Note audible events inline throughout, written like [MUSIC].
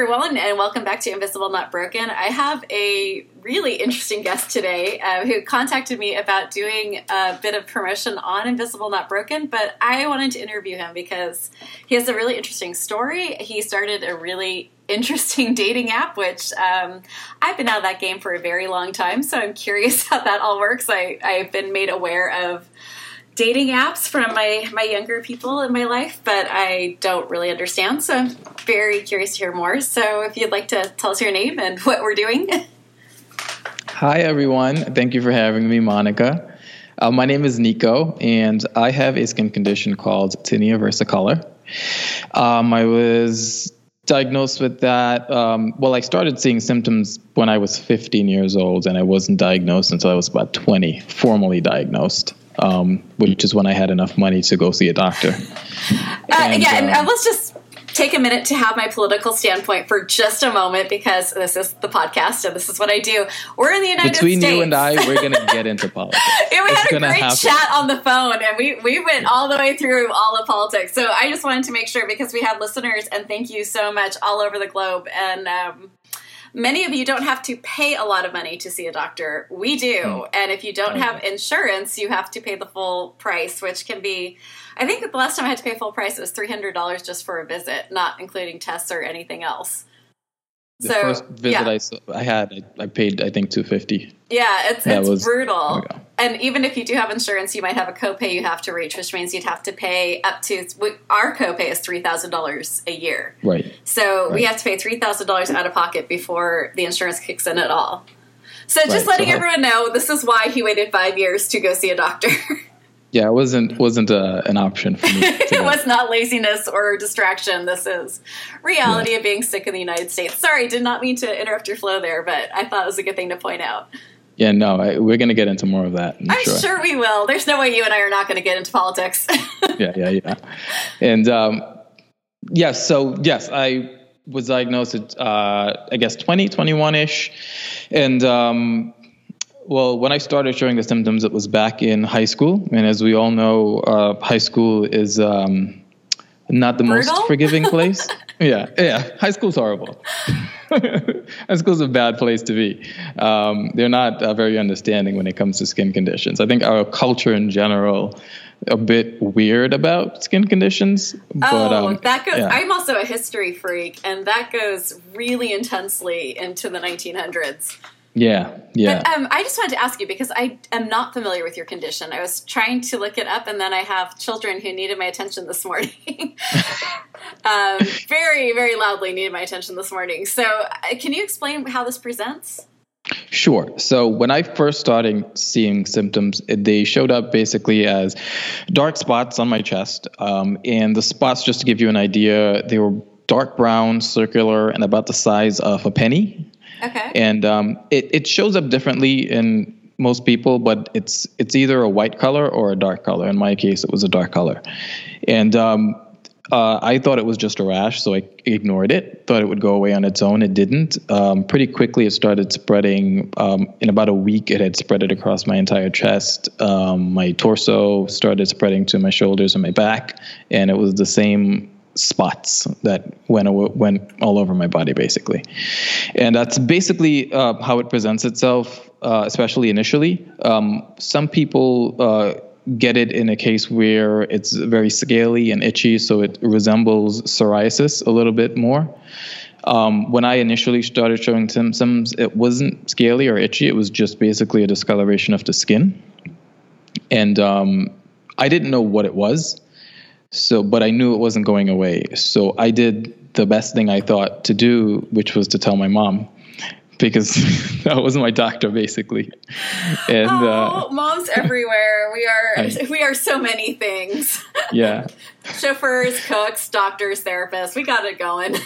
everyone, and welcome back to Invisible Not Broken. I have a really interesting guest today uh, who contacted me about doing a bit of promotion on Invisible Not Broken, but I wanted to interview him because he has a really interesting story. He started a really interesting [LAUGHS] dating app, which um, I've been out of that game for a very long time, so I'm curious [LAUGHS] how that all works. I, I've been made aware of dating apps from my my younger people in my life, but I don't really understand. So I'm very curious to hear more. So if you'd like to tell us your name and [LAUGHS] what we're doing. Hi everyone. Thank you for having me, Monica. Uh, my name is Niko, and I have a skin condition called tinea versicolor. Um, I was diagnosed with that. Um, well, I started seeing symptoms when I was 15 years old, and I wasn't diagnosed until I was about 20, formally diagnosed um, which is when I had enough money to go see a doctor. [LAUGHS] Uh, and, yeah, and uh, let's just take a minute to have my political standpoint for just a moment because this is the podcast and this is what I do. We're in the United Between States. Between you and I, we're going to get [LAUGHS] into politics. [LAUGHS] we it's had a great happen. chat on the phone and we, we went all the way through all of politics. So I just wanted to make sure because we have listeners and thank you so much all over the globe. And um, many of you don't have to pay a lot of money to see a doctor. We do. Mm. And if you don't okay. have insurance, you have to pay the full price, which can be, I think the last time I had to pay full price, it was $300 just for a visit, not including tests or anything else. The so, first visit yeah. I, I had, I, I paid, I think, 250 Yeah, it's, it's was, brutal. And even if you do have insurance, you might have a copay you have to reach, which means you'd have to pay up to, our copay is $3,000 a year. Right. So right. we have to pay $3,000 out of pocket before the insurance kicks in at all. So just right. letting so everyone know, this is why he waited five years to go see a doctor. [LAUGHS] Yeah, it wasn't wasn't uh, an option for me. [LAUGHS] it was not laziness or distraction. This is reality yeah. of being sick in the United States. Sorry, did not mean to interrupt your flow there, but I thought it was a good thing to point out. Yeah, no, I, we're going to get into more of that. I'm, I'm sure. sure. we will. There's no way you and I are not going to get into politics. [LAUGHS] yeah, yeah, yeah. And um, yes, so yes, I was diagnosed at uh, I guess 20, 21 ish, and um, well, when I started showing the symptoms, it was back in high school, and as we all know, uh, high school is um, not the Brutal? most forgiving place. [LAUGHS] yeah, yeah, high school's horrible. [LAUGHS] high school's a bad place to be. Um, they're not uh, very understanding when it comes to skin conditions. I think our culture in general a bit weird about skin conditions. But, oh, um, that goes. Yeah. I'm also a history freak, and that goes really intensely into the 1900s. Yeah, yeah. But um, I just wanted to ask you because I am not familiar with your condition. I was trying to look it up, and then I have children who needed my attention this morning. [LAUGHS] um, very, very loudly needed my attention this morning. So, uh, can you explain how this presents? Sure. So when I first started seeing symptoms, they showed up basically as dark spots on my chest. Um, and the spots, just to give you an idea, they were dark brown, circular, and about the size of a penny. Okay. And um, it, it shows up differently in most people, but it's it's either a white color or a dark color. In my case, it was a dark color, and um, uh, I thought it was just a rash, so I ignored it. Thought it would go away on its own. It didn't. Um, pretty quickly, it started spreading. Um, in about a week, it had spread it across my entire chest. Um, my torso started spreading to my shoulders and my back, and it was the same spots that went went all over my body basically, and that's basically uh, how it presents itself, uh, especially initially. Um, some people. Uh, get it in a case where it's very scaly and itchy, so it resembles psoriasis a little bit more. Um, when I initially started showing symptoms, it wasn't scaly or itchy. It was just basically a discoloration of the skin. And um, I didn't know what it was. So, but I knew it wasn't going away. So I did the best thing I thought to do, which was to tell my mom because [LAUGHS] that was my doctor basically. And oh, uh, moms [LAUGHS] everywhere. We are I, [LAUGHS] we are so many things. Yeah. Chauffeurs, cooks, doctors, therapists. We got it going.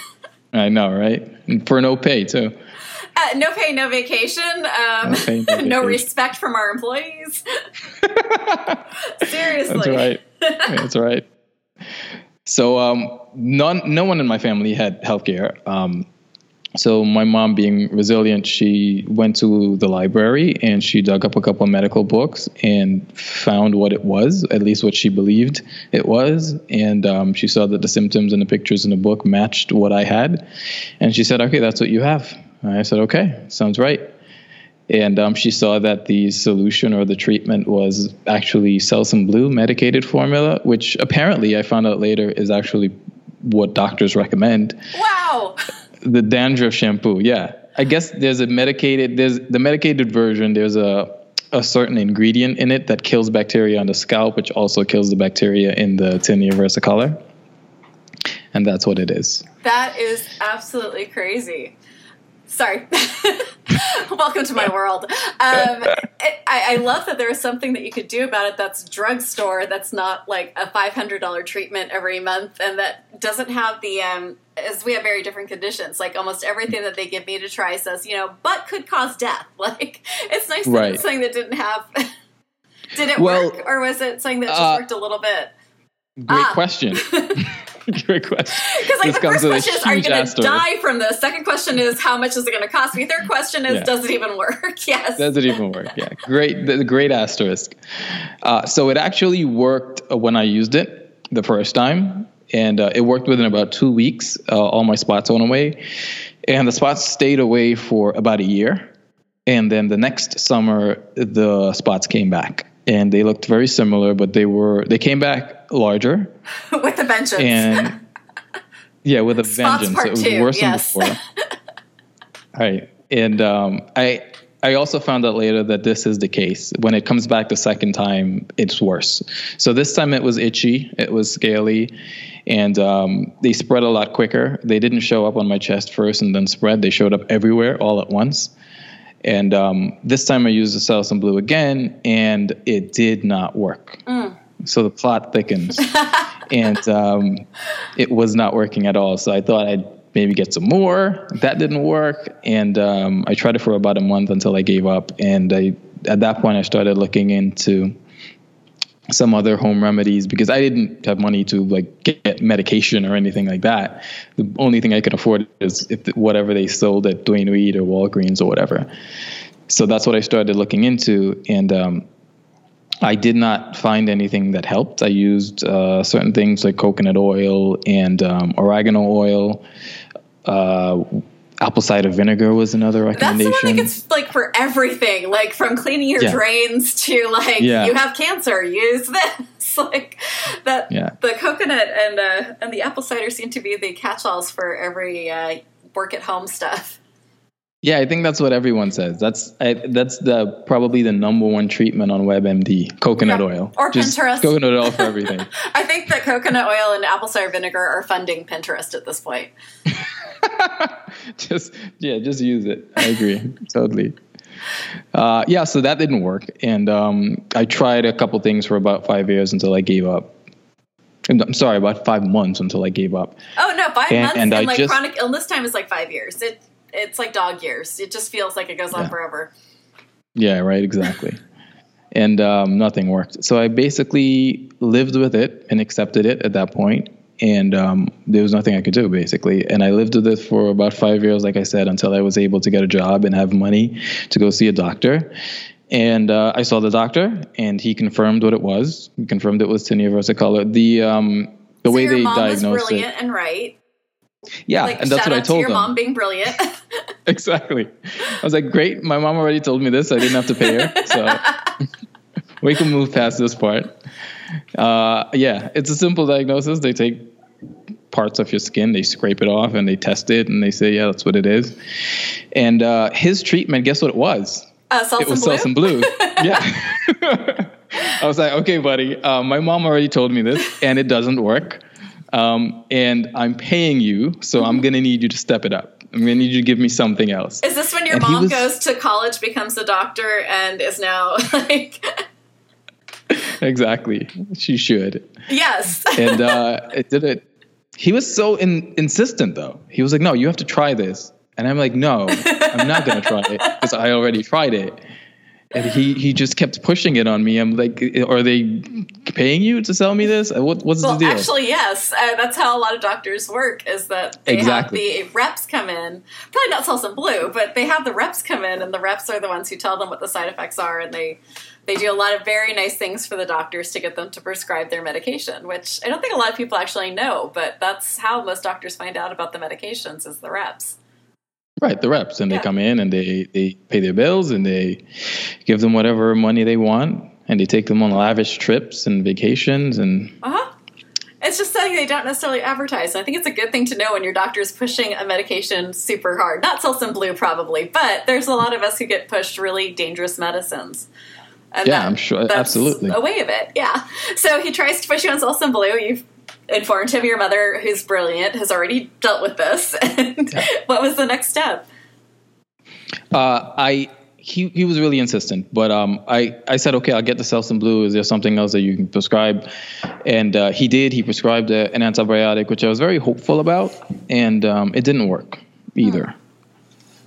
I know, right? And for no pay too. Uh, no pay, no vacation. Um, no, pay, no, vacation. no respect from our employees. Seriously. That's right. That's right. So um, none, no one in my family had healthcare. Um, so my mom being resilient she went to the library and she dug up a couple of medical books and found what it was at least what she believed it was. And um, she saw that the symptoms and the pictures in the book matched what i had. And she said okay that's what you have. I said okay sounds right and um, she saw that the solution or the treatment was actually Selsun Blue medicated formula, which apparently I found out later is actually what doctors recommend. Wow. The dandruff shampoo, yeah. I guess there's a medicated, there's the medicated version. There's a a certain ingredient in it that kills bacteria on the scalp, which also kills the bacteria in the tinea versicolor, and that's what it is. That is absolutely crazy. Sorry. [LAUGHS] [LAUGHS] Welcome to my world. Um, [LAUGHS] it, I, I, love that there is something that you could do about it that's drugstore, that's not like a $500 treatment every month, and that doesn't have the, um, as we have very different conditions. Like almost everything that they give me to try says, you know, but could cause death. [LAUGHS] Like it's nice that right. it's something that didn't have. Did it well, work, or was it something that just uh, worked a little bit? Great ah. question. [LAUGHS] Great question. Because like this the first question is, are you going to die from this? Second question is, how much is it going to cost me? Third question is, yeah. does it even work? [LAUGHS] yes. Does it even work? Yeah. Great. The great asterisk. Uh, so it actually worked when I used it the first time, and uh, it worked within about two weeks. Uh, all my spots went away, and the spots stayed away for about a year. And then the next summer, the spots came back and they looked very similar, but they were they came back larger [LAUGHS] with a vengeance. And [LAUGHS] yeah, with a Spots vengeance. It was two, worse yes. than before. [LAUGHS] right, and um, I I also found out later that this is the case. When it comes back the second time, it's worse. So this time it was itchy, it was scaly, and um, they spread a lot quicker. They didn't show up on my chest first and then spread. They showed up everywhere all at once. And um, this time I used the Selsun Blue again, and it did not work. Mm. So the plot thickens, [LAUGHS] and um, it was not working at all. So I thought I'd maybe get some more. That didn't work, and um, I tried it for about a month until I gave up. And I, at that point, I started looking into some other home remedies because I didn't have money to like get medication or anything like that. The only thing I could afford is if whatever they sold at Duane Reade or Walgreens or whatever. So that's what I started looking into, and um, I did not find anything that helped. I used uh, certain things like coconut oil and um, oregano oil. Uh, apple cider vinegar was another recommendation. That's the one that gets like for everything, like from cleaning your yeah. drains to like yeah. you have cancer, use this. [LAUGHS] like that. Yeah. The coconut and uh, and the apple cider seem to be the catch-alls for every uh, work at home stuff. Yeah, I think that's what everyone says. That's I, that's the probably the number one treatment on WebMD: coconut yeah. oil or just Pinterest. Coconut oil for everything. [LAUGHS] I think that coconut oil and apple cider vinegar are funding Pinterest at this point. [LAUGHS] just yeah, just use it. I agree [LAUGHS] totally. Uh, yeah, so that didn't work, and um, I tried a couple things for about five years until I gave up. I'm sorry, about five months until I gave up. Oh no, five and, months and, and like just, chronic illness time is like five years. It it's like dog years. It just feels like it goes on yeah. forever. Yeah, right, exactly. and um, nothing worked. So I basically lived with it and accepted it at that point, and um, there was nothing I could do basically. And I lived with it for about five years, like I said, until I was able to get a job and have money to go see a doctor. And uh, I saw the doctor, and he confirmed what it was. He confirmed it was tinea versicolor. The um, the so way they diagnosed was brilliant and right. Yeah, like, and that's what I told to your them. mom being brilliant. [LAUGHS] exactly. I was like, great. My mom already told me this. I didn't have to pay her, so [LAUGHS] we can move past this part. Uh, yeah, it's a simple diagnosis. They take parts of your skin, they scrape it off, and they test it, and they say, yeah, that's what it is. And uh, his treatment, guess what it was? Uh, it was blue? Selsun Blue. [LAUGHS] yeah. I was like, okay, buddy. Uh, my mom already told me this, and it doesn't work um, and I'm paying you, so mm-hmm. I'm going to need you to step it up. I'm going to need you to give me something else. Is this when your and mom was, goes to college, becomes a doctor, and is now [LAUGHS] like. [LAUGHS] exactly. She should. Yes. [LAUGHS] and uh, it did it. He was so in, insistent, though. He was like, no, you have to try this. And I'm like, no, I'm not going to try it because I already tried it. And he he just kept pushing it on me. I'm like, are they paying you to sell me this? What, what's well, the deal? Actually, yes. Uh, that's how a lot of doctors work. Is that they exactly. have the reps come in, probably not some blue, but they have the reps come in, and the reps are the ones who tell them what the side effects are, and they they do a lot of very nice things for the doctors to get them to prescribe their medication, which I don't think a lot of people actually know, but that's how most doctors find out about the medications is the reps. Right, the reps, and yeah. they come in and they they pay their bills and they give them whatever money they want, and they take them on lavish trips and vacations and. Uh huh. It's just something they don't necessarily advertise. I think it's a good thing to know when your doctor is pushing a medication super hard. Not Selsun Blue, probably, but there's a lot of us who get pushed really dangerous medicines. And yeah, that, I'm sure. Absolutely. A way of it. Yeah. So he tries to push you on Selsun Blue. You've informed him your mother, who's brilliant, has already dealt with this. [LAUGHS] And yeah. what was the next step? Uh, I he he was really insistent, but um, I I said okay, I'll get the Selsun Blue. Is there something else that you can prescribe? And uh, he did. He prescribed a, an antibiotic, which I was very hopeful about, and um, it didn't work either.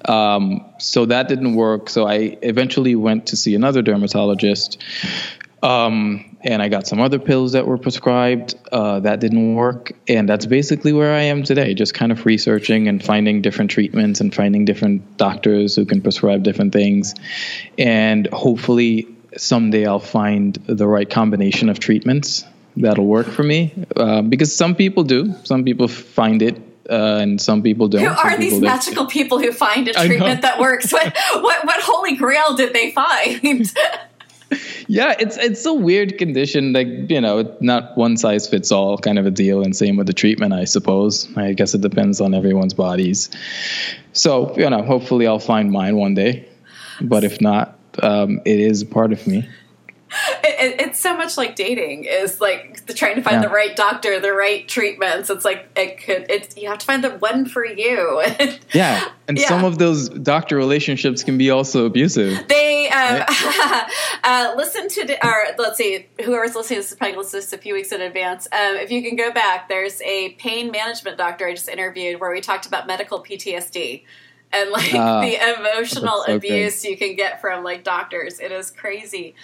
Hmm. Um, so that didn't work. So I eventually went to see another dermatologist um, and I got some other pills that were prescribed. Uh, that didn't work. And that's basically where I am today, just kind of researching and finding different treatments and finding different doctors who can prescribe different things. And hopefully someday I'll find the right combination of treatments that'll work for me. Uh, because some people do, some people find it uh, and some people don't. Who are these magical people who find a treatment that works? What, what what holy grail did they find? [LAUGHS] yeah, it's it's a weird condition. Like you know, not one size fits all kind of a deal. And same with the treatment, I suppose. I guess it depends on everyone's bodies. So you know, hopefully I'll find mine one day. But if not, um, it is part of me [LAUGHS] it, it's so much like dating is like the, trying to find yeah. the right doctor, the right treatments. It's like it could. It's you have to find the one for you. [LAUGHS] yeah, and yeah. some of those doctor relationships can be also abusive. They um, right? [LAUGHS] uh, listen to or let's see, whoever's listening to this is probably listening to this a few weeks in advance. Um, if you can go back, there's a pain management doctor I just interviewed where we talked about medical PTSD and like uh, the emotional so abuse you can get from like doctors. It is crazy.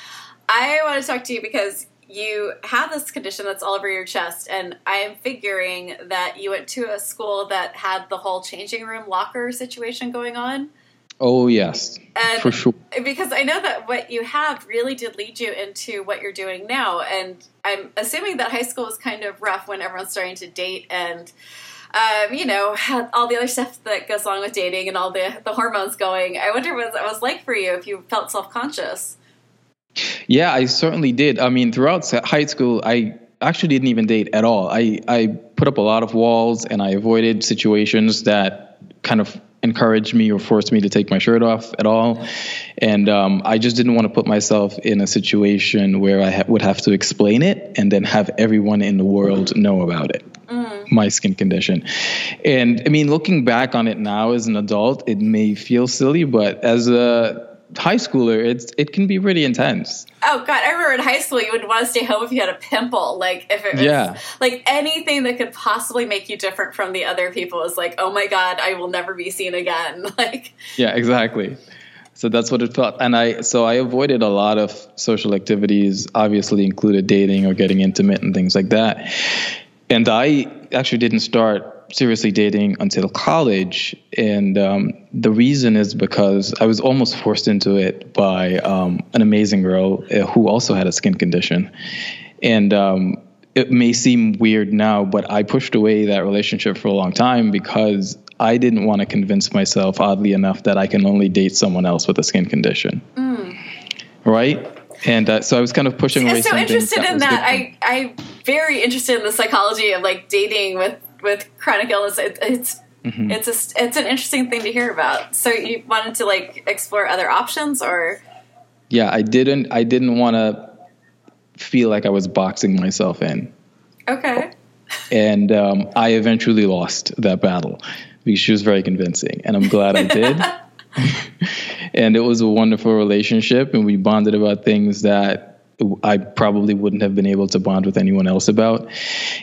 I want to talk to you because you have this condition that's all over your chest, and I am figuring that you went to a school that had the whole changing room locker situation going on. Oh yes, and for sure. Because I know that what you have really did lead you into what you're doing now, and I'm assuming that high school was kind of rough when everyone's starting to date and. Um, you know, all the other stuff that goes along with dating and all the the hormones going. I wonder what it was like for you if you felt self conscious. Yeah, I certainly did. I mean, throughout high school, I actually didn't even date at all. I, I put up a lot of walls and I avoided situations that kind of encouraged me or forced me to take my shirt off at all. And um, I just didn't want to put myself in a situation where I ha- would have to explain it and then have everyone in the world know about it. Mm. My skin condition. And I mean, looking back on it now as an adult, it may feel silly, but as a high schooler, it's it can be really intense. Oh god, I remember in high school you would want to stay home if you had a pimple. Like if it was yeah. like anything that could possibly make you different from the other people is like, oh my god, I will never be seen again. [LAUGHS] Like Yeah, exactly. So that's what it felt. And I so I avoided a lot of social activities, obviously included dating or getting intimate and things like that. And I actually didn't start seriously dating until college, and um, the reason is because I was almost forced into it by um, an amazing girl uh, who also had a skin condition, and um, it may seem weird now, but I pushed away that relationship for a long time because I didn't want to convince myself, oddly enough, that I can only date someone else with a skin condition. Mm. Right? And uh, so I was kind of pushing away. I'm so interested that in that. I I'm very interested in the psychology of like dating with with chronic illness, it, it's mm-hmm. it's a, it's an interesting thing to hear about. So you wanted to like explore other options, or yeah, I didn't. I didn't want to feel like I was boxing myself in. Okay. And um, I eventually lost that battle because she was very convincing, and I'm glad I did. [LAUGHS] [LAUGHS] and it was a wonderful relationship, and we bonded about things that I probably wouldn't have been able to bond with anyone else about.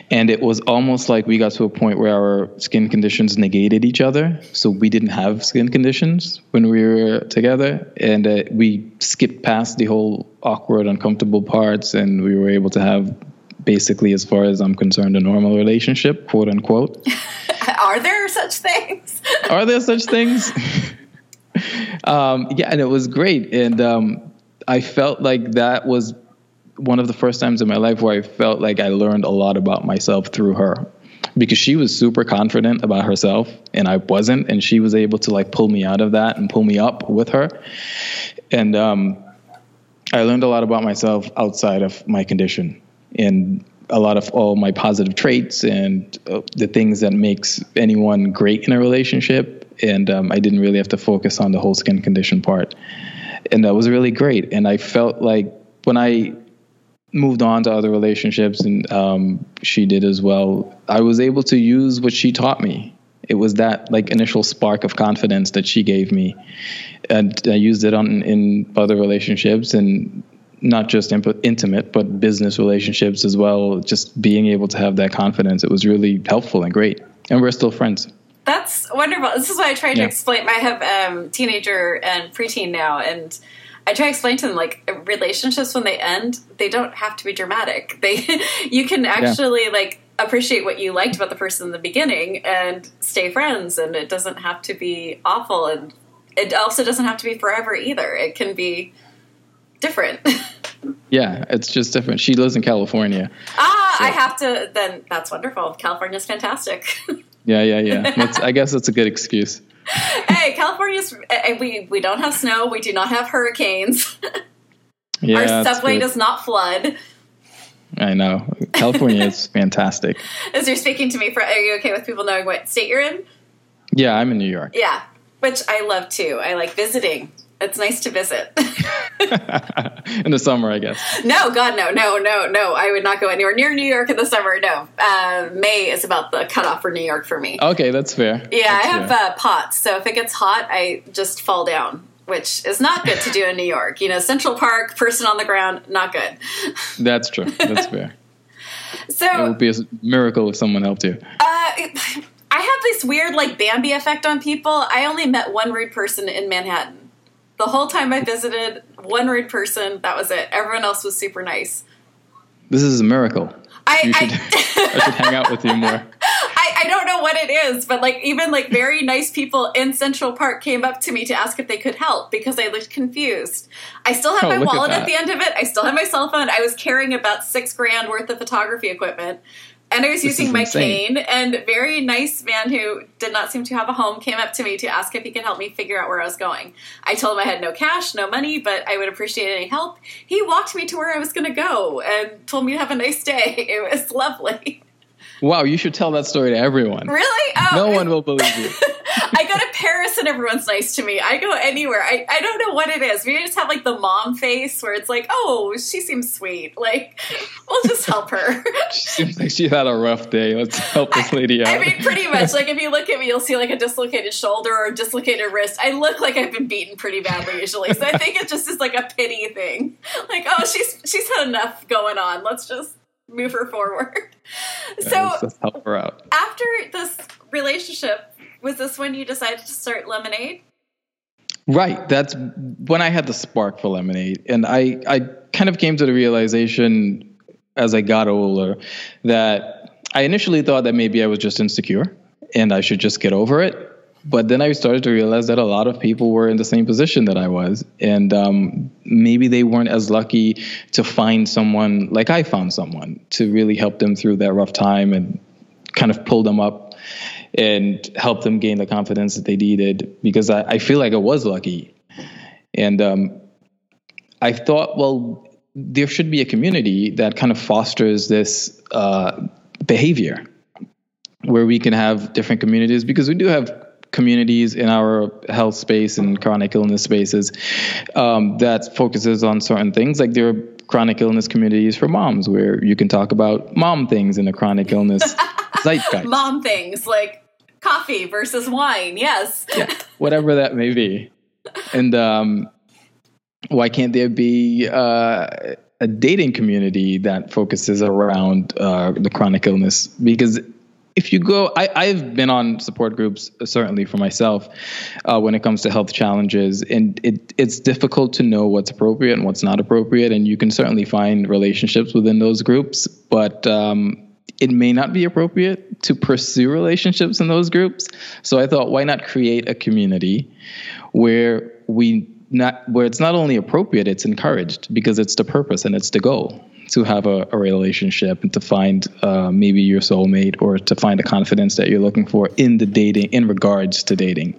And it was almost like we got to a point where our skin conditions negated each other. So we didn't have skin conditions when we were together. And uh, we skipped past the whole awkward, uncomfortable parts, and we were able to have basically, as far as I'm concerned, a normal relationship, quote unquote. [LAUGHS] Are there such things? [LAUGHS] Are there such things? [LAUGHS] um, yeah, and it was great. And um, I felt like that was one of the first times in my life where I felt like I learned a lot about myself through her. Because she was super confident about herself and I wasn't and she was able to like pull me out of that and pull me up with her. And um, I learned a lot about myself outside of my condition and a lot of all my positive traits and uh, the things that makes anyone great in a relationship. And um, I didn't really have to focus on the whole skin condition part. And that was really great. And I felt like when I moved on to other relationships and um, she did as well. I was able to use what she taught me. It was that like initial spark of confidence that she gave me. And i used it on in other relationships and not just imp- intimate but business relationships as well. Just being able to have that confidence it was really helpful and great. And we're still friends. That's wonderful. This is why i tried to explain i have um, teenager and preteen now. And I try to explain to them like relationships when they end, they don't have to be dramatic. [LAUGHS] They you can actually yeah. like appreciate what you liked about the person in the beginning and stay friends and it doesn't have to be awful and it also doesn't have to be forever either. It can be different. [LAUGHS] yeah, it's just different. She lives in California. Ah, so. I have to then that's wonderful. California's fantastic. [LAUGHS] yeah, yeah, yeah. I guess that's a good excuse [LAUGHS] hey, California's eh, we we don't have snow. We do not have hurricanes. [LAUGHS] Yeah, Our subway does not flood. I know. California is [LAUGHS] fantastic. As you're speaking to me, for, are you okay with people knowing what state you're in? Yeah, I'm in New York. Yeah, which I love too. I like visiting it's nice to visit. [LAUGHS] in the summer, I guess. No, God, no, no, no, no. I would not go anywhere near New York in the summer. No. Uh, May is about the cutoff for New York for me. Okay, that's fair. Yeah, that's I have uh, POTS, so if it gets hot, I just fall down. Which is not good to do in New York. You know, Central Park, person on the ground, not good. [LAUGHS] That's true. That's fair. so it would be a miracle if someone helped you. Uh, I have this weird like Bambi effect on people. I only met one rude person in Manhattan the whole time I visited, one rude person. That was it. Everyone else was super nice. This is a miracle. I, you should, I, [LAUGHS] I should hang out with you more. [LAUGHS] I, I don't know what it is, but like even like very nice people in Central Park came up to me to ask if they could help because I looked confused. I still have oh, my wallet at, at the end of it. I still have my cell phone. I was carrying about six grand worth of photography equipment. And I was this using my insane. cane, and very nice man who did not seem to have a home came up to me to ask if he could help me figure out where I was going. I told him I had no cash, no money, but I would appreciate any help. He walked me to where I was going to go and told me to have a nice day. [LAUGHS] It was lovely. Wow, you should tell that story to everyone. Really? Oh, no one will believe you. [LAUGHS] I go to Paris and everyone's nice to me. I go anywhere. I, I don't know what it is. We just have like the mom face where it's like, oh, she seems sweet. Like, we'll just help her. [LAUGHS] she seems like she had a rough day. Let's help this lady I, out. I mean, pretty much. Like, [LAUGHS] if you look at me, you'll see like a dislocated shoulder or a dislocated wrist. I look like I've been beaten pretty badly usually. So I think it just is like a pity thing. Like, oh, she's she's had enough going on. Let's just move her forward. Yeah, [LAUGHS] so let's help her out. After this relationship, was this when you decided to start Lemonayde? Right. That's when I had the spark for Lemonayde. And I, I kind of came to the realization as I got older that I initially thought that maybe I was just insecure and I should just get over it. But then I started to realize that a lot of people were in the same position that I was. And um, maybe they weren't as lucky to find someone like I found someone to really help them through that rough time and kind of pull them up and help them gain the confidence that they needed because I, I feel like I was lucky. And um, I thought, well, there should be a community that kind of fosters this uh, behavior where we can have different communities because we do have communities in our health space and chronic illness spaces um, that focuses on certain things like there are chronic illness communities for moms where you can talk about mom things in a chronic illness [LAUGHS] zeitgeist. Mom things like coffee versus wine. Yes. yeah, whatever that may be. And um, why can't there be uh, a dating community that focuses around uh, the chronic illness because if you go, I, have been on support groups certainly for myself uh, when it comes to health challenges, and it, it's difficult to know what's appropriate and what's not appropriate, and you can certainly find relationships within those groups, but um, it may not be appropriate to pursue relationships in those groups. So I thought, why not create a community where we not where it's not only appropriate, it's encouraged because it's the purpose and it's the goal to have a, a relationship and to find uh, maybe your soulmate or to find the confidence that you're looking for in the dating in regards to dating.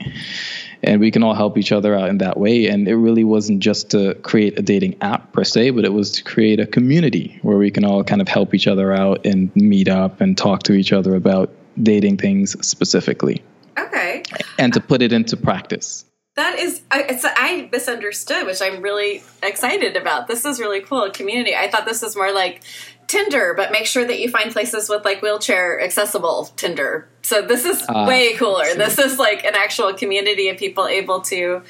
And we can all help each other out in that way. And it really wasn't just to create a dating app per se but it was to create a community where we can all kind of help each other out and meet up and talk to each other about dating things specifically. Okay. And to put it into practice that is, I, I misunderstood, which I'm really excited about. This is really cool. Community. I thought this was more like Tinder, but make sure that you find places with like wheelchair accessible Tinder. So this is uh, way cooler. This is like an actual community of people able to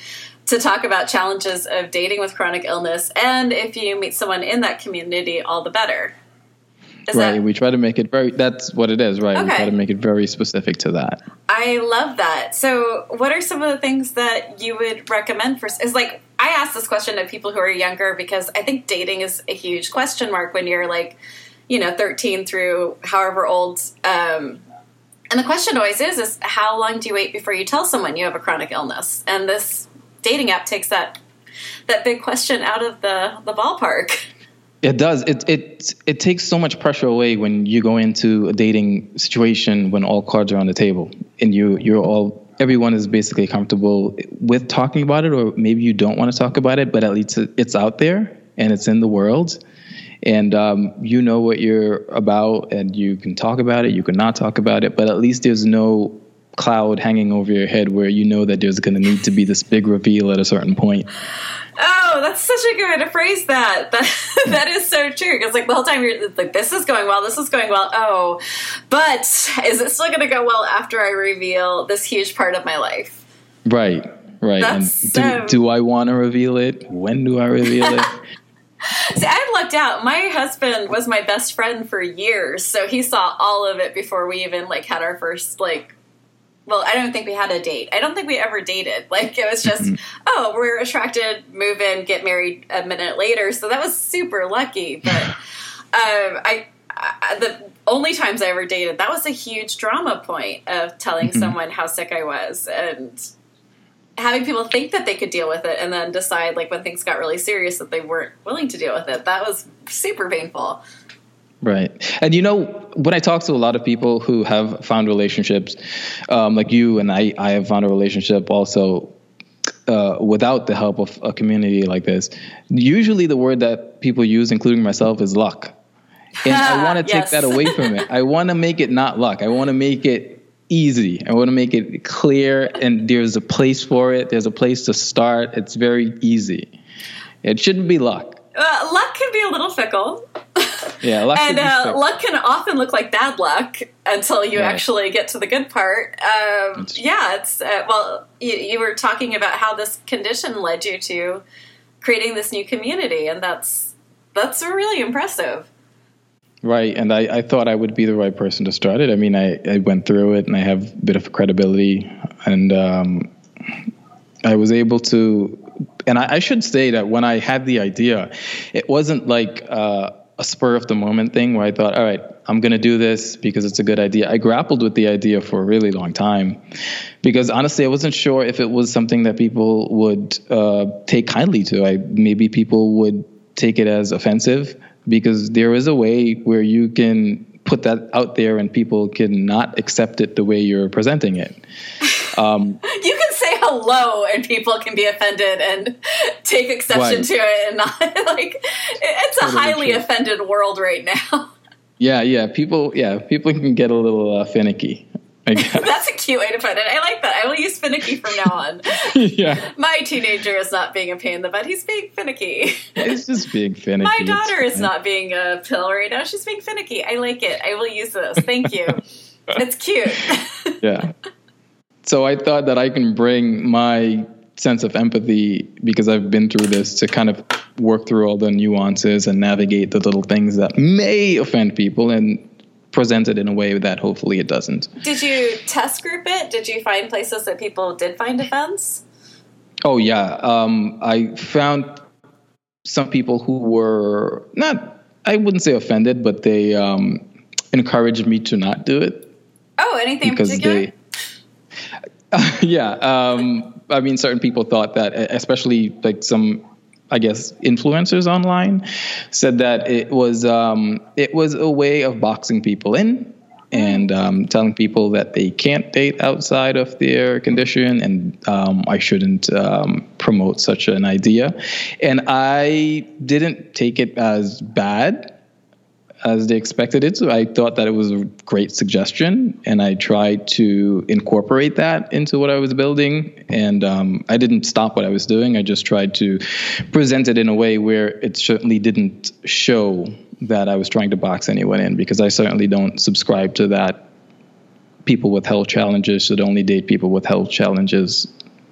to talk about challenges of dating with chronic illness. And if you meet someone in that community, all the better. Right. That, we try to make it very. That's what it is, right? Okay. We try to make it very specific to that. I love that. So, what are some of the things that you would recommend for? Is like I ask this question to people who are younger because I think dating is a huge question mark when you're like, you know, 13 through however old. Um, and the question always is: is how long do you wait before you tell someone you have a chronic illness? And this dating app takes that that big question out of the the ballpark. [LAUGHS] It does. It it it takes so much pressure away when you go into a dating situation when all cards are on the table and you you're all everyone is basically comfortable with talking about it or maybe you don't want to talk about it but at least it's out there and it's in the world and um, you know what you're about and you can talk about it you can not talk about it but at least there's no cloud hanging over your head where you know that there's going to need to be this big reveal at a certain point Oh, that's such a good way to phrase that. [LAUGHS] That that is so true. Because like the whole time you're like, this is going well, this is going well. Oh, but is it still going to go well after I reveal this huge part of my life? Right, right. That's and do, so... do I want to reveal it? When do I reveal it? [LAUGHS] [LAUGHS] See, I've lucked out. My husband was my best friend for years, so he saw all of it before we even like had our first like well, I don't think we had a date. I don't think we ever dated. [LAUGHS] Like it was just, oh, we're attracted, move in, get married a minute later. So that was super lucky. [SIGHS] But um, I, I, the only times I ever dated, that was a huge drama point of telling mm-hmm. someone how sick I was and having people think that they could deal with it and then decide like when things got really serious that they weren't willing to deal with it. That was super painful. Right. And you know, when I talk to a lot of people who have found relationships, um, like you and I, I have found a relationship also uh, without the help of a community like this. Usually, the word that people use, including myself, is luck. And I want to yes. take that away from it. I want to make it not luck. I want to make it easy. I want to make it clear, and there's a place for it. There's a place to start. It's very easy. It shouldn't be luck. Uh, luck can be a little fickle. Yeah, luck and uh, luck can often look like bad luck until you right. actually get to the good part. Um, yeah, it's uh, well, you, you, were talking about how this condition led you to creating this new community, and that's that's really impressive. Right, and I, I thought I would be the right person to start it. I mean, I, I went through it, and I have a bit of credibility, and um, I was able to. And I, I, should say that when I had the idea, it wasn't like. Uh, a spur of the moment thing where I thought, all right, I'm going to do this because it's a good idea. I grappled with the idea for a really long time because honestly, I wasn't sure if it was something that people would uh, take kindly to. I maybe people would take it as offensive because there is a way where you can put that out there and people can not accept it the way you're presenting it. [LAUGHS] Um, you can say hello and people can be offended and take exception right. to it and not [LAUGHS] like it's a highly true. offended world right now. [LAUGHS] Yeah, yeah. People, yeah, people can get a little uh, finicky. [LAUGHS] That's a cute way to put it. I like that. I will use finicky from now on. yeah. My teenager is not being a pain in the butt. He's being finicky. He's just being finicky. My daughter is not being a pill right now. She's being finicky. I like it. I will use this. Thank you. it's cute. yeah. So I thought that I can bring my sense of empathy because I've been through this to kind of work through all the nuances and navigate the little things that may offend people and present it in a way that hopefully it doesn't. Did you test group it? Did you find places that people did find offense? Oh yeah, um, I found some people who were not, I wouldn't say offended, but they um, encouraged me to not do it. Oh, anything because They, [LAUGHS] yeah, um, I mean, certain people thought that, especially like some I guess influencers online said that it was um, it was a way of boxing people in and um, telling people that they can't date outside of their condition and um, I shouldn't um, promote such an idea. And I didn't take it as bad as they expected it So I thought that it was a great suggestion, and I tried to incorporate that into what I was building. And um, I didn't stop what I was doing. I just tried to present it in a way where it certainly didn't show that I was trying to box anyone in, because I certainly don't subscribe to that. People with health challenges should only date people with health challenges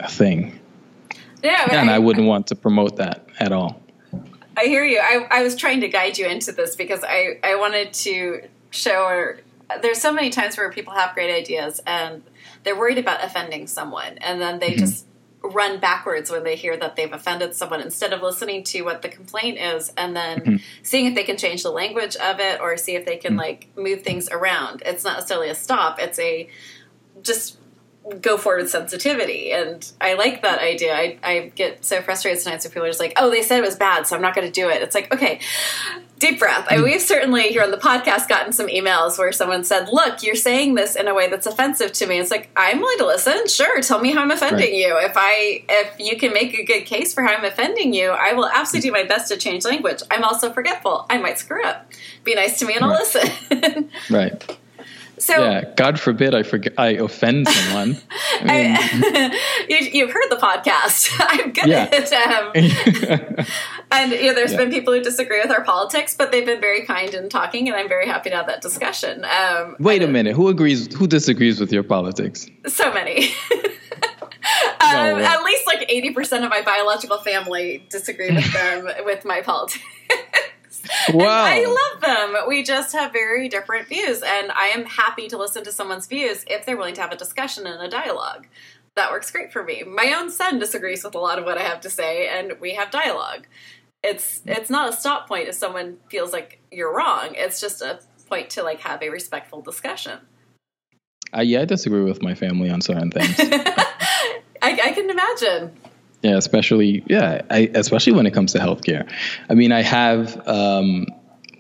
thing. Yeah, and I, I wouldn't want to promote that at all. I hear you. I, I was trying to guide you into this because I, I wanted to show there's so many times where people have great ideas and they're worried about offending someone and then they mm-hmm. just run backwards when they hear that they've offended someone instead of listening to what the complaint is and then mm-hmm. seeing if they can change the language of it or see if they can mm-hmm. like move things around. It's not necessarily a stop, it's a just go forward with sensitivity. And I like that idea. I, I get so frustrated sometimes when people are just like, oh, they said it was bad, so I'm not going to do it. It's like, okay, deep breath. I, we've certainly here on the podcast gotten some emails where someone said, look, you're saying this in a way that's offensive to me. It's like, I'm willing to listen. Sure, tell me how I'm offending right. you. If I if you can make a good case for how I'm offending you, I will absolutely do my best to change language. I'm also forgetful. I might screw up. Be nice to me and I'll listen. [LAUGHS] right. So yeah, God forbid I forget I offend someone. [LAUGHS] I mean, [LAUGHS] you, have heard the podcast. [LAUGHS] I'm good yeah. at um, and you know, there's yeah. been people who disagree with our politics, but they've been very kind in talking, and I'm very happy to have that discussion. Um, Wait a minute, who agrees? Who disagrees with your politics? So many. um, At least like 80% of my biological family disagree with them with my politics. Wow. I love them. We just have very different views, and I am happy to listen to someone's views if they're willing to have a discussion and a dialogue. That works great for me. My own son disagrees with a lot of what I have to say, and we have dialogue. It's it's not a stop point if someone feels like you're wrong. It's just a point to like have a respectful discussion. Uh, yeah, I disagree with my family on certain things. [LAUGHS] I, I can imagine. Yeah, especially yeah, I, especially when it comes to healthcare. I mean, I have um,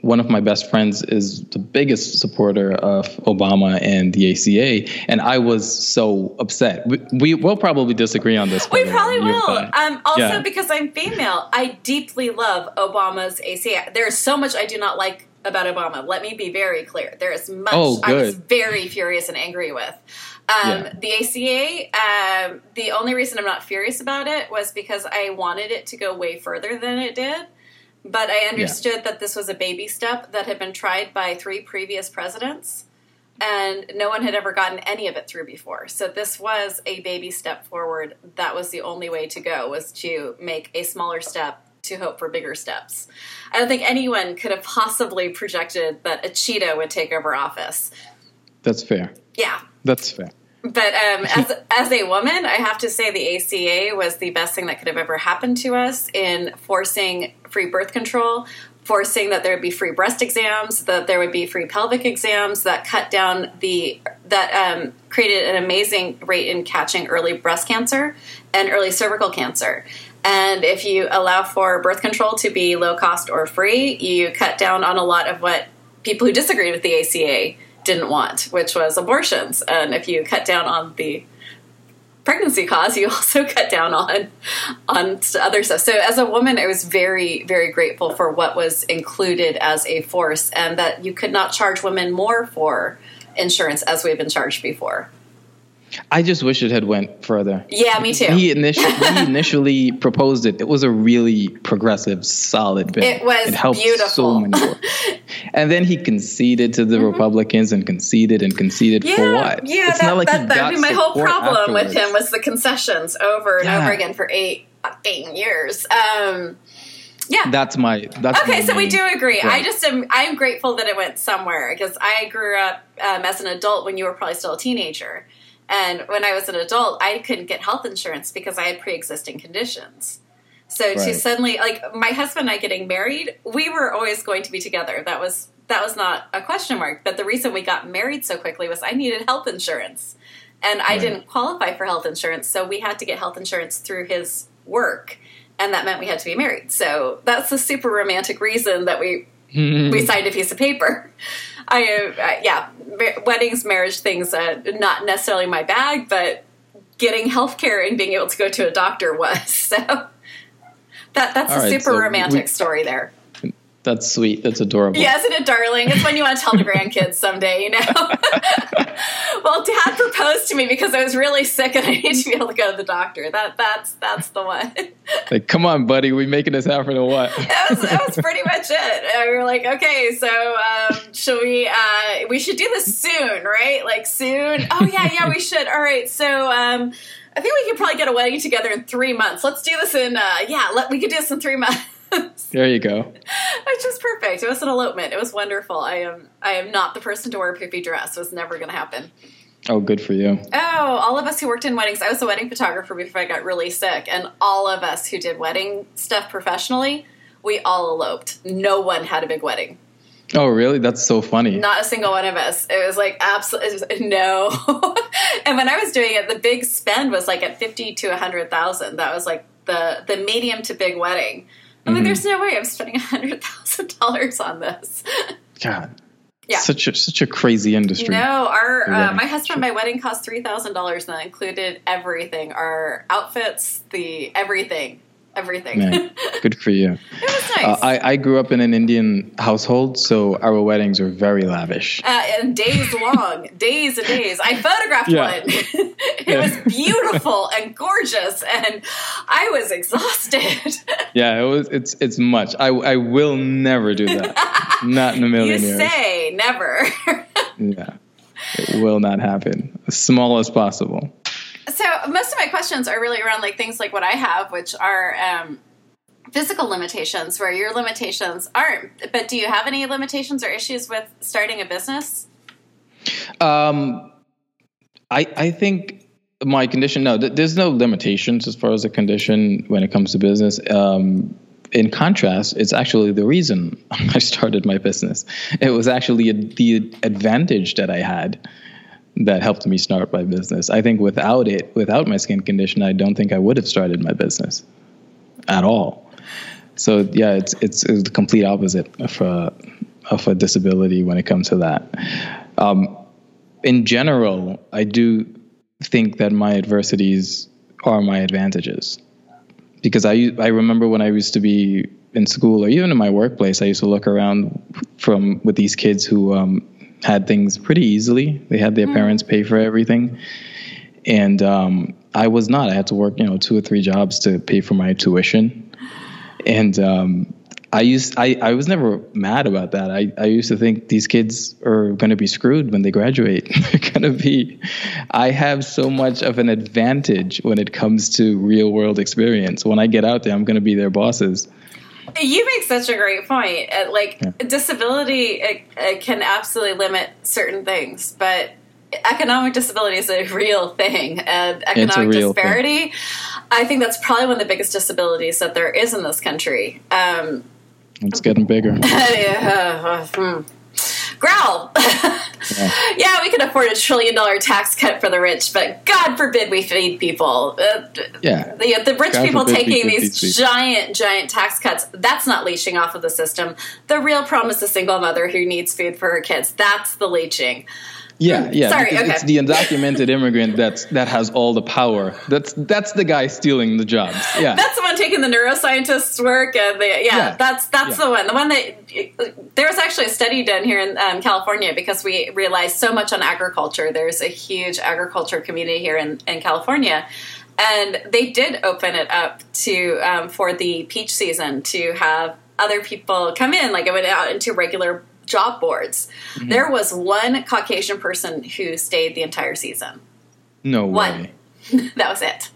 one of my best friends is the biggest supporter of Obama and the ACA, and I was so upset. We, we will probably disagree on this. We probably will. Um, also, yeah. because I'm female, I deeply love Obama's ACA. There is so much I do not like about Obama. Let me be very clear. There is much oh, I was very furious and angry with. Um, yeah. The ACA, um, the only reason I'm not furious about it was because I wanted it to go way further than it did. But I understood yeah. that this was a baby step that had been tried by three previous presidents, and no one had ever gotten any of it through before. So this was a baby step forward. That was the only way to go was to make a smaller step to hope for bigger steps. I don't think anyone could have possibly projected that a cheetah would take over office. That's fair. Yeah. That's fair. But um, [LAUGHS] as as a woman, I have to say the ACA was the best thing that could have ever happened to us in forcing free birth control, forcing that there would be free breast exams, that there would be free pelvic exams, that cut down the that um, created an amazing rate in catching early breast cancer and early cervical cancer. And if you allow for birth control to be low cost or free, you cut down on a lot of what people who disagreed with the ACA didn't want, which was abortions. And if you cut down on the pregnancy cause, you [LAUGHS] also cut down on on other stuff. So as a woman, I was very very grateful for what was included as a force, and that you could not charge women more for insurance as we've been charged before. I just wish it had went further. Yeah, me too. He initially, he [LAUGHS] initially proposed it. It was a really progressive, solid bill. It was it helped beautiful. So many [LAUGHS] and then he conceded to the mm-hmm. Republicans and conceded and conceded yeah, for what? Yeah, it's that, not like that, got my whole problem afterwards. with him was the concessions over and yeah. over again for eight fucking years. Um, Yeah. That's my that's okay. my So we do agree. I just am. I'm grateful that it went somewhere because I grew up um, as an adult when you were probably still a teenager, and when I was an adult, I couldn't get health insurance because I had pre-existing conditions. So to suddenly, like my husband and I getting married, we were always going to be together. That was that was not a question mark. But the reason we got married so quickly was I needed health insurance, and I Right. didn't qualify for health insurance, so we had to get health insurance through his work, and that meant we had to be married. So that's the super romantic reason that we [LAUGHS] we signed a piece of paper. I uh, yeah, weddings, marriage things, uh, not necessarily my bag, but getting health care and being able to go to a doctor was [LAUGHS] so. That that's All a right, super so romantic we- story there. That's sweet. That's adorable. Yeah, isn't it darling? It's when you want to tell the grandkids someday, you know. [LAUGHS] well, Dad proposed to me because I was really sick and I need to be able to go to the doctor. That that's that's the one. [LAUGHS] Like, come on, buddy, we making this happen or what? [LAUGHS] that was that was pretty much it. And we were like, okay, so um, should we? Uh, we should do this soon, right? Like soon. Oh yeah, yeah, we should. All right, so. Um, I think we could probably get a wedding together in three months. Let's do this in, uh, yeah, let, we could do this in three months. [LAUGHS] There you go. Which was perfect. It was an elopement. It was wonderful. I am I am not the person to wear a poopy dress. It was never going to happen. Oh, good for you. Oh, all of us who worked in weddings. I was a wedding photographer before I got really sick, and all of us who did wedding stuff professionally, we all eloped. No one had a big wedding. Oh, really? That's so funny. Not a single one of us. It was like absolutely no. [LAUGHS] and when I was doing it, the big spend was like at fifty to a hundred thousand. That was like the the medium to big wedding. I'm like, there's no way I'm spending a hundred thousand dollars on this. God. Yeah. Such a such a crazy industry. No, our uh, my husband, my wedding cost three thousand dollars, and that included everything: our outfits, the everything, everything. Man, good for you. [LAUGHS] it was nice. Uh, I, I grew up in an Indian household, so our weddings are very lavish. uh, and days long, [LAUGHS] days and days. I photographed Yeah. one. [LAUGHS] it Yeah. was beautiful and gorgeous, and I was exhausted. Yeah, it was. It's it's much. I I will never do that. not in a you million years. say never. Yeah, it will not happen. As small as possible. So most of my questions are really around like things like what I have, which are um, physical limitations, where your limitations aren't. But do you have any limitations or issues with starting a business? Um, I I think my condition. No, th- there's no limitations as far as a condition when it comes to business. Um, in contrast, it's actually the reason [LAUGHS] I started my business. It was actually a, the advantage that I had that helped me start my business. I think without it, without my skin condition, I don't think I would have started my business at all. So yeah, it's it's, it's the complete opposite of a, of a disability when it comes to that. Um, in general, I do think that my adversities are my advantages because I I remember when I used to be in school or even in my workplace, I used to look around from with these kids who um, had things pretty easily. They had their parents pay for everything, and um, I was not. I had to work, you know, two or three jobs to pay for my tuition, and um, I used I, I was never mad about that. I, I used to think these kids are going to be screwed when they graduate. [LAUGHS] They're going to be. I have so much of an advantage when it comes to real world experience. When I get out there, I'm going to be their bosses. You make such a great point. Uh, like Yeah. disability it, it can absolutely limit certain things, but economic disability is a [LAUGHS] real thing, and economic real thing. disparity. I think that's probably one of the biggest disabilities that there is in this country. Um, It's getting bigger. [LAUGHS] yeah, hmm. Growl. [LAUGHS] yeah. we can afford a trillion dollar tax cut for the rich, but God forbid we feed people. Uh, Yeah. the, the rich God people taking these these people. giant, giant tax cuts, that's not leeching off of the system. The real problem is the single mother who needs food for her kids. That's the leeching. Yeah, yeah. Sorry, because okay. It's the undocumented immigrant that's that has all the power. That's that's the guy stealing the jobs. [LAUGHS] Yeah. That's the one taking the neuroscientists' work. And the, yeah, Yeah. that's that's Yeah. the one. The one that there was actually a study done here in um, California because we realized so much on agriculture. There's a huge agriculture community here in, in California, and they did open it up to um, for the peach season to have other people come in. Like it went out into regular job boards. Mm-hmm. There was one Caucasian person who stayed the entire season. no One. way. [LAUGHS] that was it.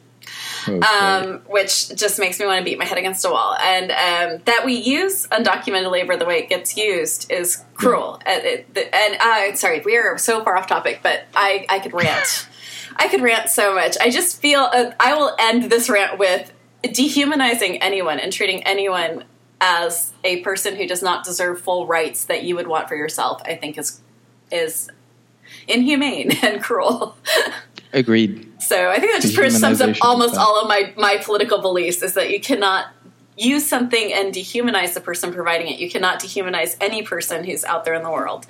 okay. um, which just makes me want to beat my head against a wall. And um, that we use undocumented labor the way it gets used is cruel. Yeah. And, and uh, sorry, we are so far off topic, but I, I could rant. [LAUGHS] I could rant so much. I just feel uh, I will end this rant with dehumanizing anyone and treating anyone as a person who does not deserve full rights that you would want for yourself. I think is is inhumane [LAUGHS] and cruel. Agreed. So I think that just pretty sums up almost all of my my political beliefs is that you cannot use something and dehumanize the person providing it. You cannot dehumanize any person who's out there in the world.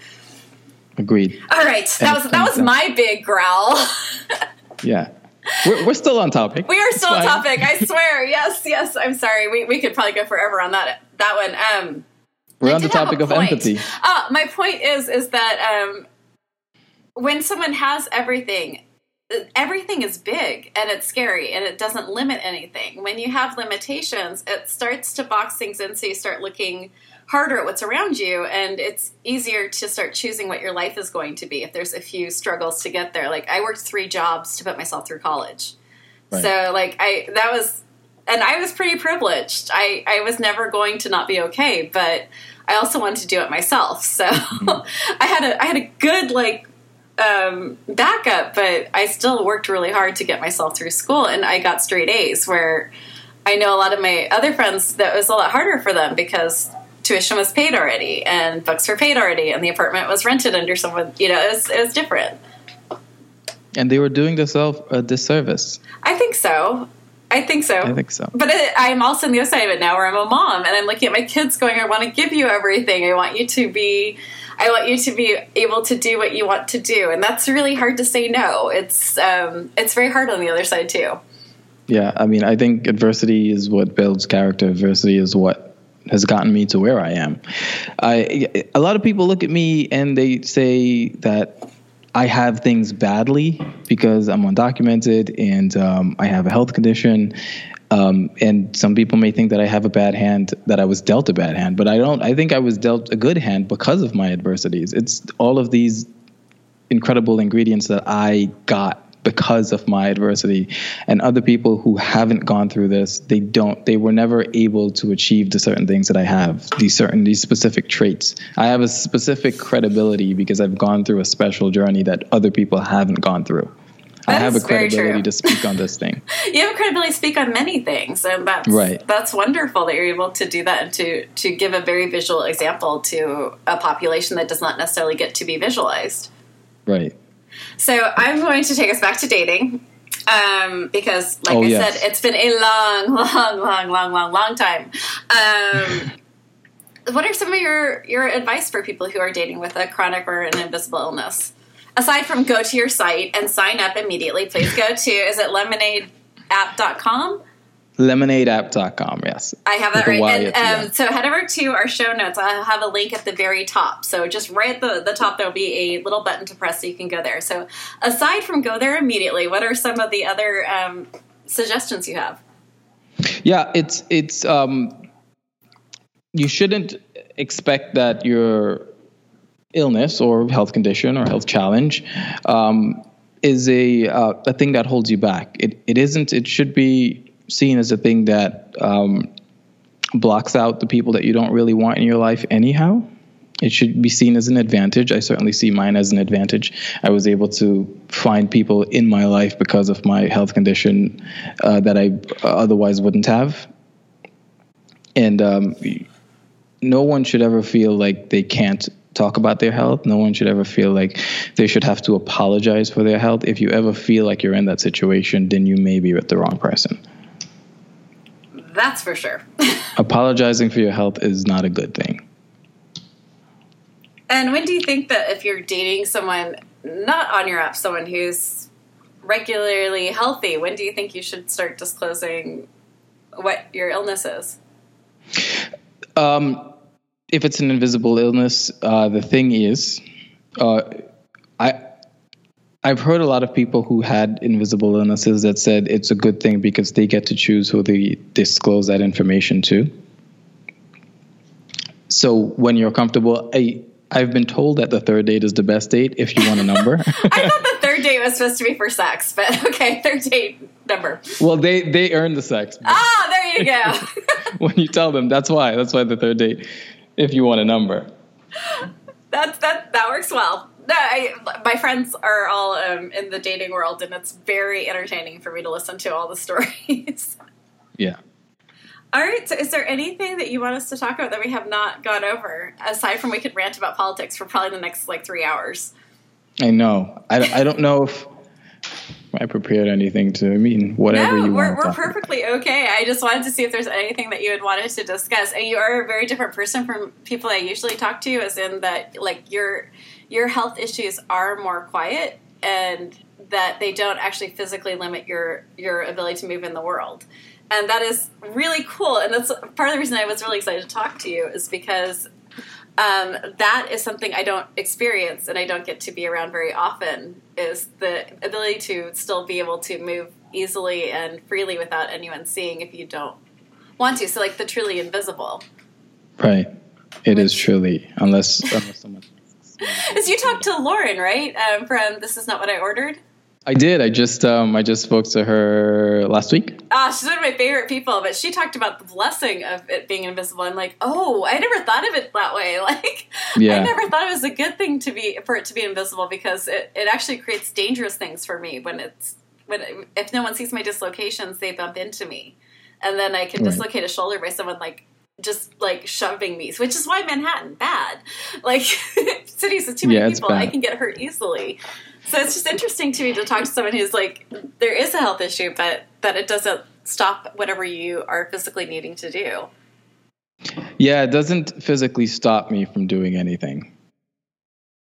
Agreed. All right, that was that was my big growl. [LAUGHS] yeah. We're, we're still on topic. We are still on topic. I swear. [LAUGHS] Yes, yes. I'm sorry. We, we could probably go forever on that that one. Um, we're on the topic of empathy. Uh, my point is is that um, when someone has everything, everything is big and it's scary and it doesn't limit anything. When you have limitations, it starts to box things in, so you start looking harder at what's around you, and it's easier to start choosing what your life is going to be if there's a few struggles to get there. Like I worked three jobs to put myself through college, right. so like I that was, and I was pretty privileged. I I was never going to not be okay, but I also wanted to do it myself. [LAUGHS] So mm-hmm. I had a I had a good like um, backup, but I still worked really hard to get myself through school, and I got straight A's. Where I know a lot of my other friends that was a lot harder for them because tuition was paid already, and books were paid already, and the apartment was rented under someone. You know, it was, it was different. And they were doing themselves a disservice. I think so. I think so. I think so. But it, I'm also on the other side of it now, where I'm a mom, and I'm looking at my kids, going, "I want to give you everything. I want you to be." I want you to be able to do what you want to do, and that's really hard to say no. It's um, it's very hard on the other side too. Yeah, I mean, I think adversity is what builds character. Adversity is what has gotten me to where I am. I a lot of people look at me and they say that I have things badly because I'm undocumented and um, I have a health condition um, and some people may think that I have a bad hand, that I was dealt a bad hand, but I don't. I think I was dealt a good hand because of my adversities. It's all of these incredible ingredients that I got because of my adversity and other people who haven't gone through this they don't they were never able to achieve the certain things that i have these certain these specific traits i have a specific credibility because i've gone through a special journey that other people haven't gone through I have a credibility to speak on this thing. [LAUGHS] you have a credibility to speak on many things, and that's right. That's wonderful that you're able to do that and to to give a very visual example to a population that does not necessarily get to be visualized. Right. So I'm going to take us back to dating. Um, because, like oh, I yes. said, it's been a long, [LAUGHS] long, long, long, long, long time. Um, [LAUGHS] what are some of your your advice for people who are dating with a chronic or an invisible illness? aside from go to your site and sign up immediately, please go to is it lemonaydeapp.com? lemonaydeapp.com yes. I have that right. And, um, so head over to our show notes. I'll have a link at the very top. So just right at the, the top there'll be a little button to press so you can go there. So aside from go there immediately what are some of the other um, suggestions you have? Yeah it's it's um, you shouldn't expect that your illness or health condition or health challenge um, is a uh, a thing that holds you back. It it isn't. It should be seen as a thing that um, blocks out the people that you don't really want in your life anyhow. It should be seen as an advantage. I certainly see mine as an advantage. I was able to find people in my life because of my health condition uh, that I otherwise wouldn't have. And um, no one should ever feel like they can't talk about their health. No one should ever feel like they should have to apologize for their health. If you ever feel like you're in that situation, then you may be with the wrong person. That's for sure. [LAUGHS] Apologizing for your health is not a good thing. And when do you think that if you're dating someone not on your app, someone who's regularly healthy, when do you think you should start disclosing what your illness is? Um, if it's an invisible illness, uh, the thing is, uh, I've heard a lot of people who had invisible illnesses that said it's a good thing because they get to choose who they disclose that information to. So when you're comfortable, I I've been told that the third date is the best date if you want a number. [LAUGHS] I thought the third date was supposed to be for sex, but [LAUGHS] okay, third date number. Well, they they earn the sex. Ah, there you go. [LAUGHS] when you tell them, that's why. That's why the third date. If you want a number. That's that that works well. No, I, my friends are all um, in the dating world, and it's very entertaining for me to listen to all the [LAUGHS] stories. Yeah. All right. So, is there anything that you want us to talk about that we have not gone over, aside from we could rant about politics for probably the next like three hours? I know. I, I don't know if I prepared anything to I mean whatever no, you we're, want. we're perfectly okay. I just wanted to see if there's anything that you had wanted to discuss. And you are a very different person from people I usually talk to, as in that like your your health issues are more quiet and that they don't actually physically limit your your ability to move in the world. And that is really cool. And that's part of the reason I was really excited to talk to you is because um, that is something I don't experience and I don't get to be around very often is the ability to still be able to move easily and freely without anyone seeing if you don't want to. So like the truly invisible. Right. It is truly unless unless someone [LAUGHS] As you talked to Lauren, right? Um, from This Is Not What I Ordered. I did. I just um I just spoke to her last week. Ah, she's one of my favorite people, but she talked about the blessing of it being invisible. I'm like, oh, I never thought of it that way. [LAUGHS] Like, Yeah. I never thought it was a good thing to be for it to be invisible because it, it actually creates dangerous things for me when it's when it, if no one sees my dislocations, they bump into me, and then I can Right. dislocate a shoulder by someone like just like shoving me, which is why Manhattan bad. Like [LAUGHS] cities with too many Yeah, people, I can get hurt easily. So it's just interesting to me to talk to someone who's like, there is a health issue, but that it doesn't stop whatever you are physically needing to do. Yeah, it doesn't physically stop me from doing anything.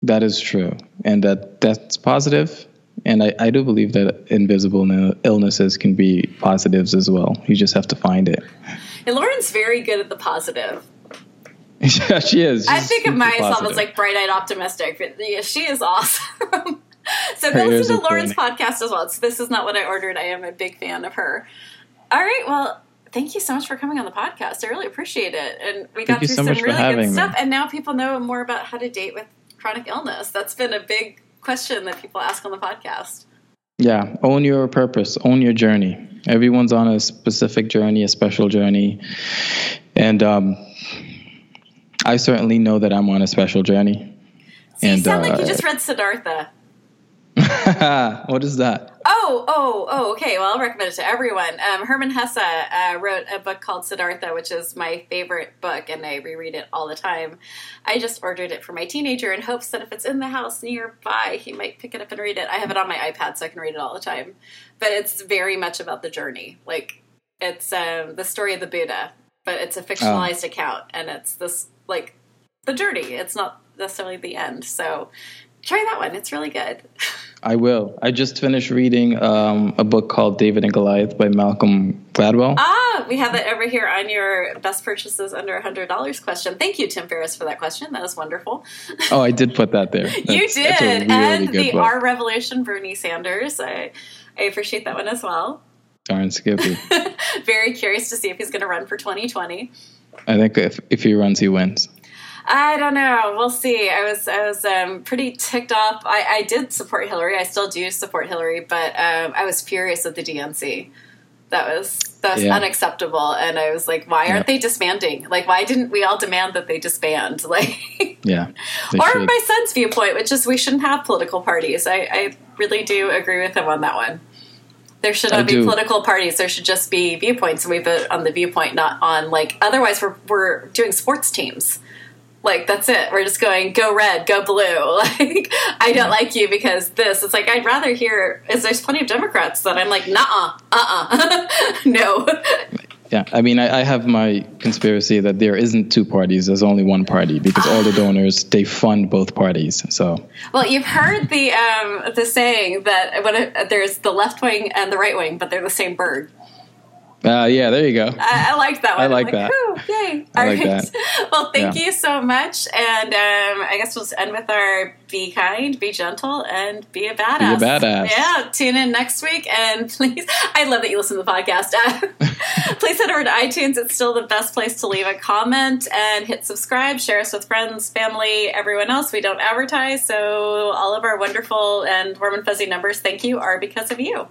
That is true. And that that's positive. And I, I do believe that invisible illnesses can be positives as well. You just have to find it. And Lauren's very good at the positive. [LAUGHS] yeah, she is. I She's think of myself positive. as like bright eyed optimistic, but yeah, she is awesome. [LAUGHS] so go listen to Lauren's burning. podcast as well. So this is not what I ordered. I am a big fan of her. All right, well, thank you so much for coming on the podcast. I really appreciate it. And we got through so some really good me. stuff. And now people know more about how to date with chronic illness. That's been a big question that people ask on the podcast. Yeah, own your purpose, own your journey. Everyone's on a specific journey, a special journey. And um, I certainly know that I'm on a special journey. So you And, sound like uh, you just read Siddhartha. [LAUGHS] what is that? Oh, oh, oh, okay. Well, I'll recommend it to everyone. Um, Hermann Hesse uh, wrote a book called Siddhartha, which is my favorite book, and I reread it all the time. I just ordered it for my teenager in hopes that if it's in the house nearby, he might pick it up and read it. I have it on my iPad, so I can read it all the time. But it's very much about the journey. Like, it's um, the story of the Buddha, but it's a fictionalized account, and it's this, like, the journey. It's not necessarily the end. So try that one. It's really good. [LAUGHS] I will. I just finished reading um, a book called David and Goliath by Malcolm Gladwell. Ah, we have it over here on your best purchases under $100 question. Thank you, Tim Ferriss, for that question. That was wonderful. [LAUGHS] Oh, I did put that there. you did. really and the book. Our Revolution, Bernie Sanders. I, I appreciate that one as well. Darn Skippy. [LAUGHS] Very curious to see if he's going to run for 2020. I think if, if he runs, he wins. I don't know. We'll see. I was I was um, pretty ticked off. I, I did support Hillary. I still do support Hillary, but um, I was furious with the DNC. That was that was Yeah. unacceptable, and I was like, why aren't Yeah. they disbanding? Like, why didn't we all demand that they disband? [LAUGHS] Like, Yeah. or should. my son's viewpoint, which is we shouldn't have political parties. I, I really do agree with him on that one. There should I not be do. political parties. There should just be viewpoints, and we vote on the viewpoint, not on like. Otherwise, we're we're doing sports teams. Like that's it. We're just going go red, go blue. [LAUGHS] Like I don't like you because this. It's like I'd rather hear. Is there's plenty of Democrats that I'm like, nah, uh, uh, [LAUGHS] no. Yeah, I mean, I, I have my conspiracy that there isn't two parties. There's only one party because all the [SIGHS] donors they fund both parties. So Well, you've heard the um, the saying that when it, there's the left wing and the right wing, but they're the same bird. Uh, yeah, there you go. I, I like that one. I I'm like that. Whew, yay! I All like right. [LAUGHS] Well, thank Yeah. you so much, and um, I guess we'll just end with our be kind, be gentle, and be a badass. A badass. Yeah. Tune in next week, and [LAUGHS] please. I love that you listen to the podcast. [LAUGHS] Please head over to iTunes. It's still the best place to leave a comment and hit subscribe. Share us with friends, family, everyone else. We don't advertise, so all of our wonderful and warm and fuzzy numbers, thank you, are because of you.